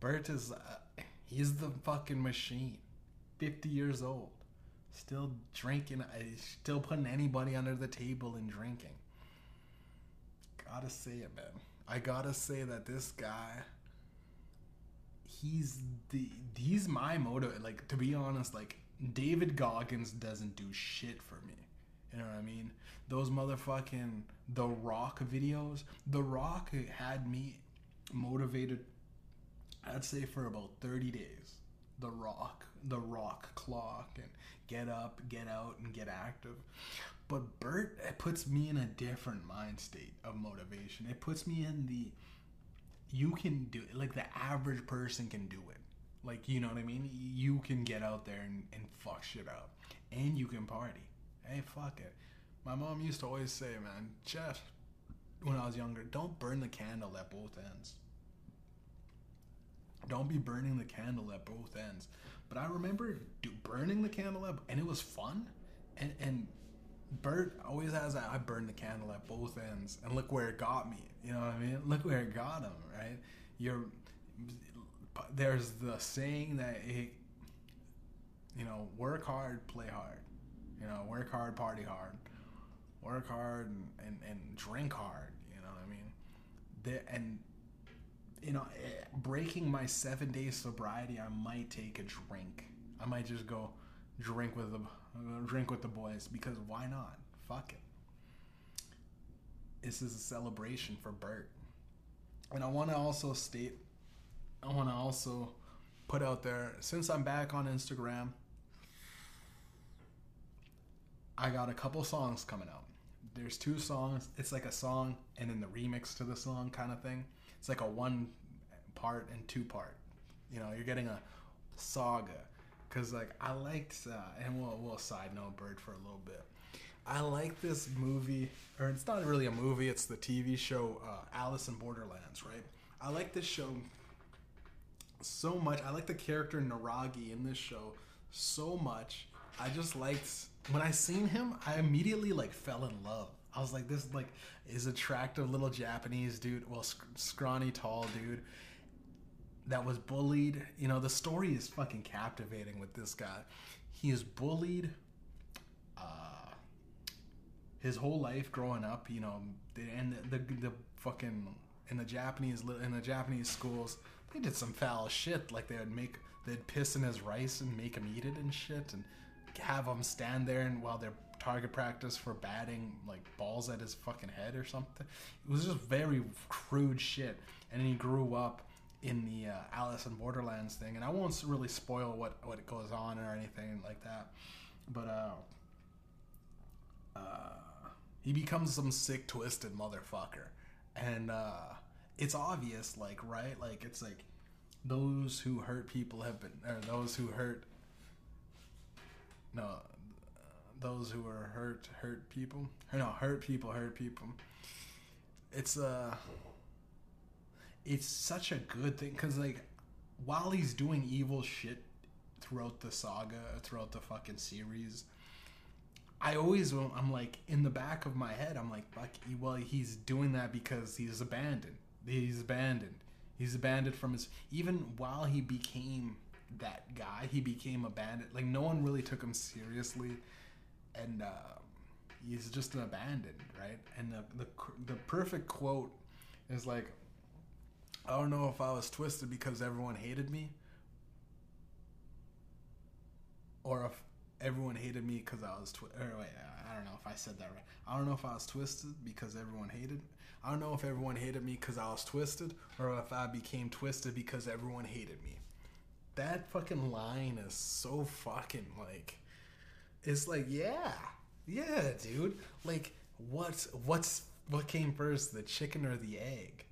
bert is uh, he's the fucking machine. 50 years old. Still drinking uh, still putting anybody under the table and drinking. Gotta say it man. I gotta say that this guy he's the he's my motive like to be honest like david goggins doesn't do shit for me. You know what i mean? Those motherfucking the rock videos the rock had me motivated i'd say for about 30 days the rock the rock clock and get up get out and get active. But bert it puts me in a different mind state of motivation. It puts me in the you can do it like the average person can do it. Like you know what i mean? You can get out there and, and fuck shit up. And you can party. Hey fuck it. My mom used to always say man jeff when i was younger don't burn the candle at both ends don't be burning the candle at both ends but i remember do, burning the candle at and it was fun and and Bert always has that I burned the candle at both ends and look where it got me. You know what I mean? Look where it got him, right? You're there's the saying that it you know, work hard, play hard. You know, work hard, party hard. Work hard and, and, and drink hard, you know what I mean? The, and you know, eh, breaking my seven day sobriety, I might take a drink. I might just go drink with the drink with the boys because why not? Fuck it. This is a celebration for Bert. And I want to also state, I want to also put out there, since I'm back on Instagram, I got a couple songs coming out. There's two songs. It's like a song and then the remix to the song kind of thing. It's like a one part and two part. You know, you're getting a saga because like I liked, uh, and we'll we'll side note Bert for a little bit. I like this movie, or it's not really a movie. It's the TV show uh, Alice in Borderlands, right? I like this show so much. I like the character Niragi in this show so much. I just liked when I seen him. I immediately like fell in love. I was like, this like is attractive little Japanese dude, well sc- scrawny tall dude that was bullied. You know, the story is fucking captivating with this guy. He is bullied uh, his whole life growing up. You know, and the, the the fucking in the Japanese in the Japanese schools, they did some foul shit. Like they would make they'd piss in his rice and make him eat it and shit, and have him stand there and while they're target practice for batting like balls at his fucking head or something. It was just very crude shit. And he grew up in the uh, Alice in Borderlands thing, and I won't really spoil what what goes on or anything like that. But uh, uh, he becomes some sick, twisted motherfucker, and uh, it's obvious, like right, like it's like those who hurt people have been, or those who hurt no, those who are hurt hurt people. Or no, hurt people hurt people. It's uh it's such a good thing because like while he's doing evil shit throughout the saga, throughout the fucking series, I always I'm like in the back of my head I'm like fuck well he's doing that because he's abandoned. He's abandoned. He's abandoned from his even while he became that guy, he became abandoned. Like no one really took him seriously, and uh, he's just an abandoned, right? And the, the the perfect quote is like, I don't know if I was twisted because everyone hated me, or if everyone hated me because I was twisted." wait, I don't know if I said that right. I don't know if I was twisted because everyone hated. I don't know if everyone hated me because I was twisted, or if I became twisted because everyone hated me. That fucking line is so fucking like, it's like yeah, yeah, dude. Like what's what's what came first, the chicken or the egg?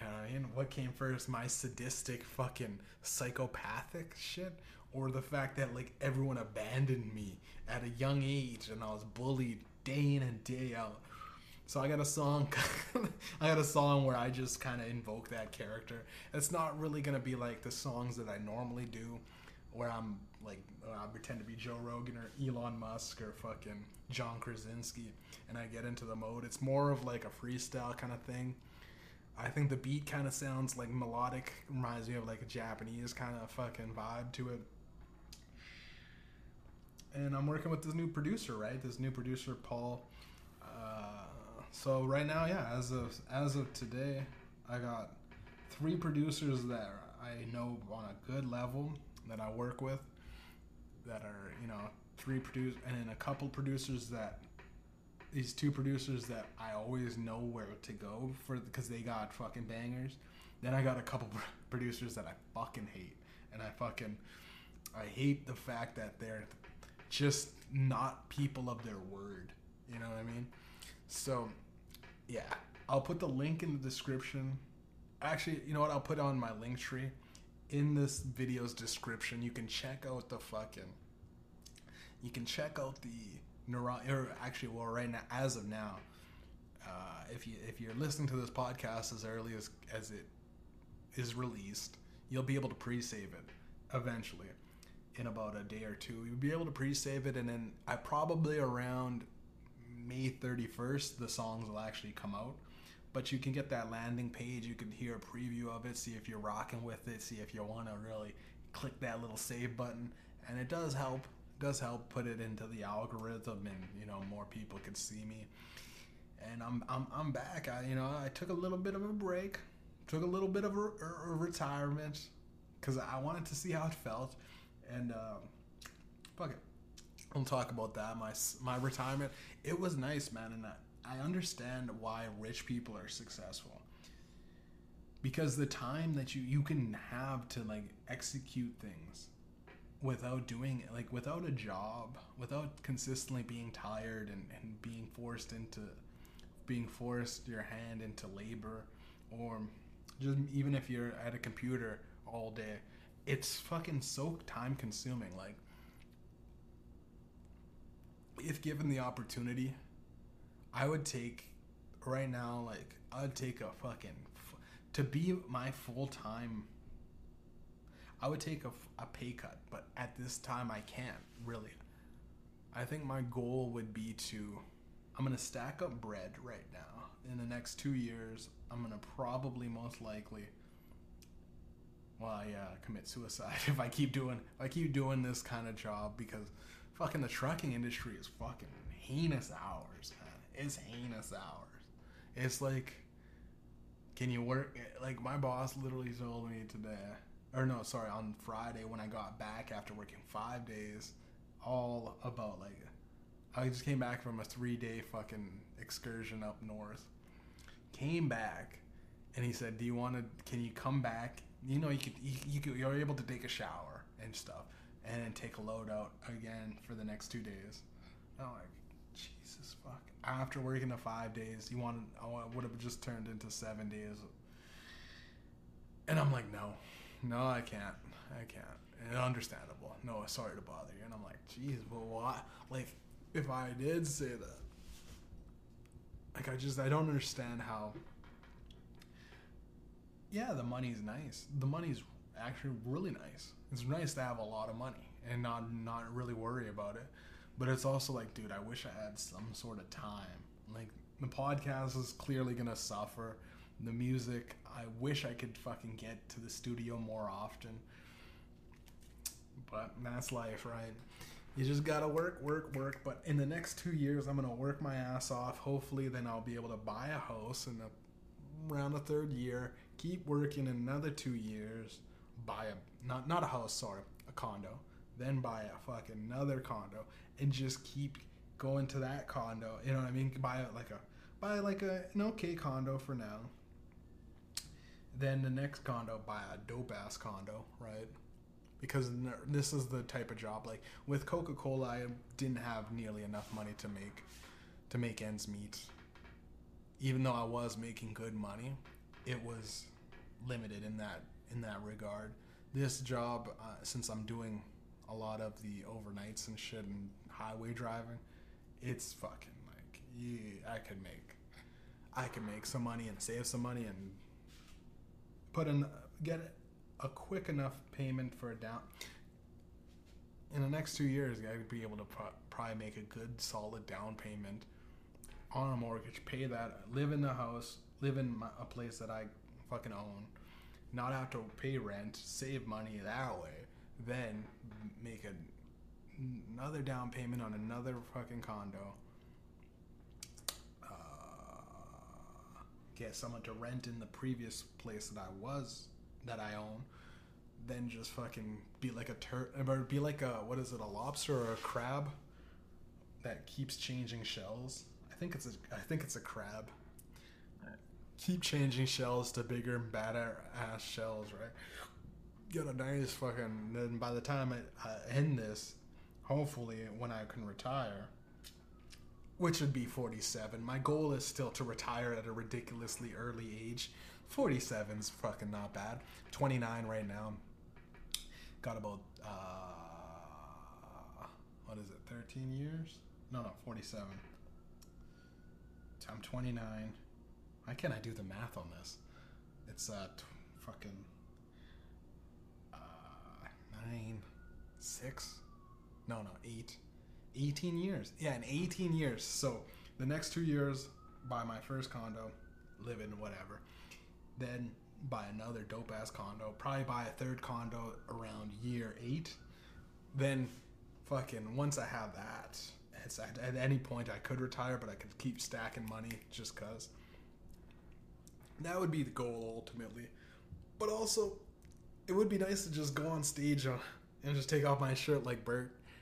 You know what I mean? What came first, my sadistic fucking psychopathic shit, or the fact that like everyone abandoned me at a young age and I was bullied day in and day out. So I got a song, I got a song where I just kind of invoke that character. It's not really gonna be like the songs that I normally do, where I'm like I pretend to be Joe Rogan or Elon Musk or fucking John Krasinski, and I get into the mode. It's more of like a freestyle kind of thing. I think the beat kind of sounds like melodic, reminds me of like a Japanese kind of fucking vibe to it. And I'm working with this new producer, right? This new producer, Paul. Uh, so right now, yeah, as of as of today, I got three producers that I know on a good level that I work with, that are you know three produce, and then a couple producers that these two producers that I always know where to go for because they got fucking bangers. Then I got a couple producers that I fucking hate, and I fucking I hate the fact that they're just not people of their word. You know what I mean? So, yeah, I'll put the link in the description. Actually, you know what? I'll put on my link tree in this video's description. You can check out the fucking. You can check out the neuro. Or actually, well, right now, as of now, uh, if you if you're listening to this podcast as early as as it is released, you'll be able to pre-save it eventually in about a day or two. You'll be able to pre-save it, and then I probably around May 31st, the songs will actually come out. But you can get that landing page. You can hear a preview of it, see if you're rocking with it, see if you want to really click that little save button, and it does help. Does help put it into the algorithm, and you know more people can see me. And I'm I'm I'm back. I you know I took a little bit of a break, took a little bit of a, a retirement, because I wanted to see how it felt, and um, fuck it. We'll talk about that. My my retirement. It was nice, man, and I, I understand why rich people are successful. Because the time that you you can have to like execute things without doing it, like without a job, without consistently being tired and, and being forced into being forced your hand into labor, or just even if you're at a computer all day, it's fucking so time consuming. Like if given the opportunity, I would take right now. Like I'd take a fucking to be my full time. I would take a, a pay cut, but at this time I can't really. I think my goal would be to. I'm gonna stack up bread right now. In the next two years, I'm gonna probably most likely. Well, yeah, commit suicide if I keep doing if I keep doing this kind of job because fucking the trucking industry is fucking heinous hours, man. It's heinous hours. It's like, can you work? Like my boss literally told me today, or no, sorry, on Friday when I got back after working five days, all about like, I just came back from a three day fucking excursion up north. Came back, and he said, "Do you want to? Can you come back? You know, you could, you, you could, you're able to take a shower and stuff." and then take a load out again for the next two days. I'm like, Jesus fuck. After working the five days, you want I would have just turned into seven days. And I'm like, no, no, I can't, I can't. And understandable. No, sorry to bother you. And I'm like, geez, but why? Like, if I did say that, like, I just, I don't understand how. Yeah, the money's nice. The money's actually really nice. It's nice to have a lot of money and not not really worry about it. But it's also like, dude, I wish I had some sort of time. Like the podcast is clearly gonna suffer. The music, I wish I could fucking get to the studio more often. But that's life, right? You just gotta work, work, work. But in the next two years, I'm gonna work my ass off. Hopefully, then I'll be able to buy a house in around the third year. Keep working another two years. Buy a not not a house, sorry, a condo. Then buy a fucking another condo, and just keep going to that condo. You know what I mean? Buy like a buy like a an okay condo for now. Then the next condo, buy a dope ass condo, right? Because this is the type of job like with Coca Cola, I didn't have nearly enough money to make to make ends meet. Even though I was making good money, it was limited in that in that regard. This job, uh, since I'm doing a lot of the overnights and shit and highway driving, it's fucking like yeah, I could make I could make some money and save some money and put in get a quick enough payment for a down. In the next two years, I would be able to pro- probably make a good solid down payment on a mortgage, pay that, live in the house, live in my, a place that I fucking own, not have to pay rent, save money that way, then make a, another down payment on another fucking condo. Uh, get someone to rent in the previous place that I was that I own, then just fucking be like a tur or be like a what is it, a lobster or a crab that keeps changing shells. I think it's a I think it's a crab. Keep changing shells to bigger badder ass shells, right? Get a nice fucking. Then by the time I, I end this, hopefully when I can retire, which would be 47. My goal is still to retire at a ridiculously early age. 47 is fucking not bad. 29 right now. Got about uh what is it? 13 years? No, no, 47. I'm 29. Why can't I do the math on this? It's uh t- fucking uh 9 6 no, no, 8 18 years. Yeah, in 18 years. So the next two years, buy my first condo, live in whatever. Then buy another dope ass condo. Probably buy a third condo around year eight. Then, fucking, once I have that, it's at, at any point I could retire, but I could keep stacking money just cause. That would be the goal ultimately. But also, it would be nice to just go on stage uh, and just take off my shirt like Bert.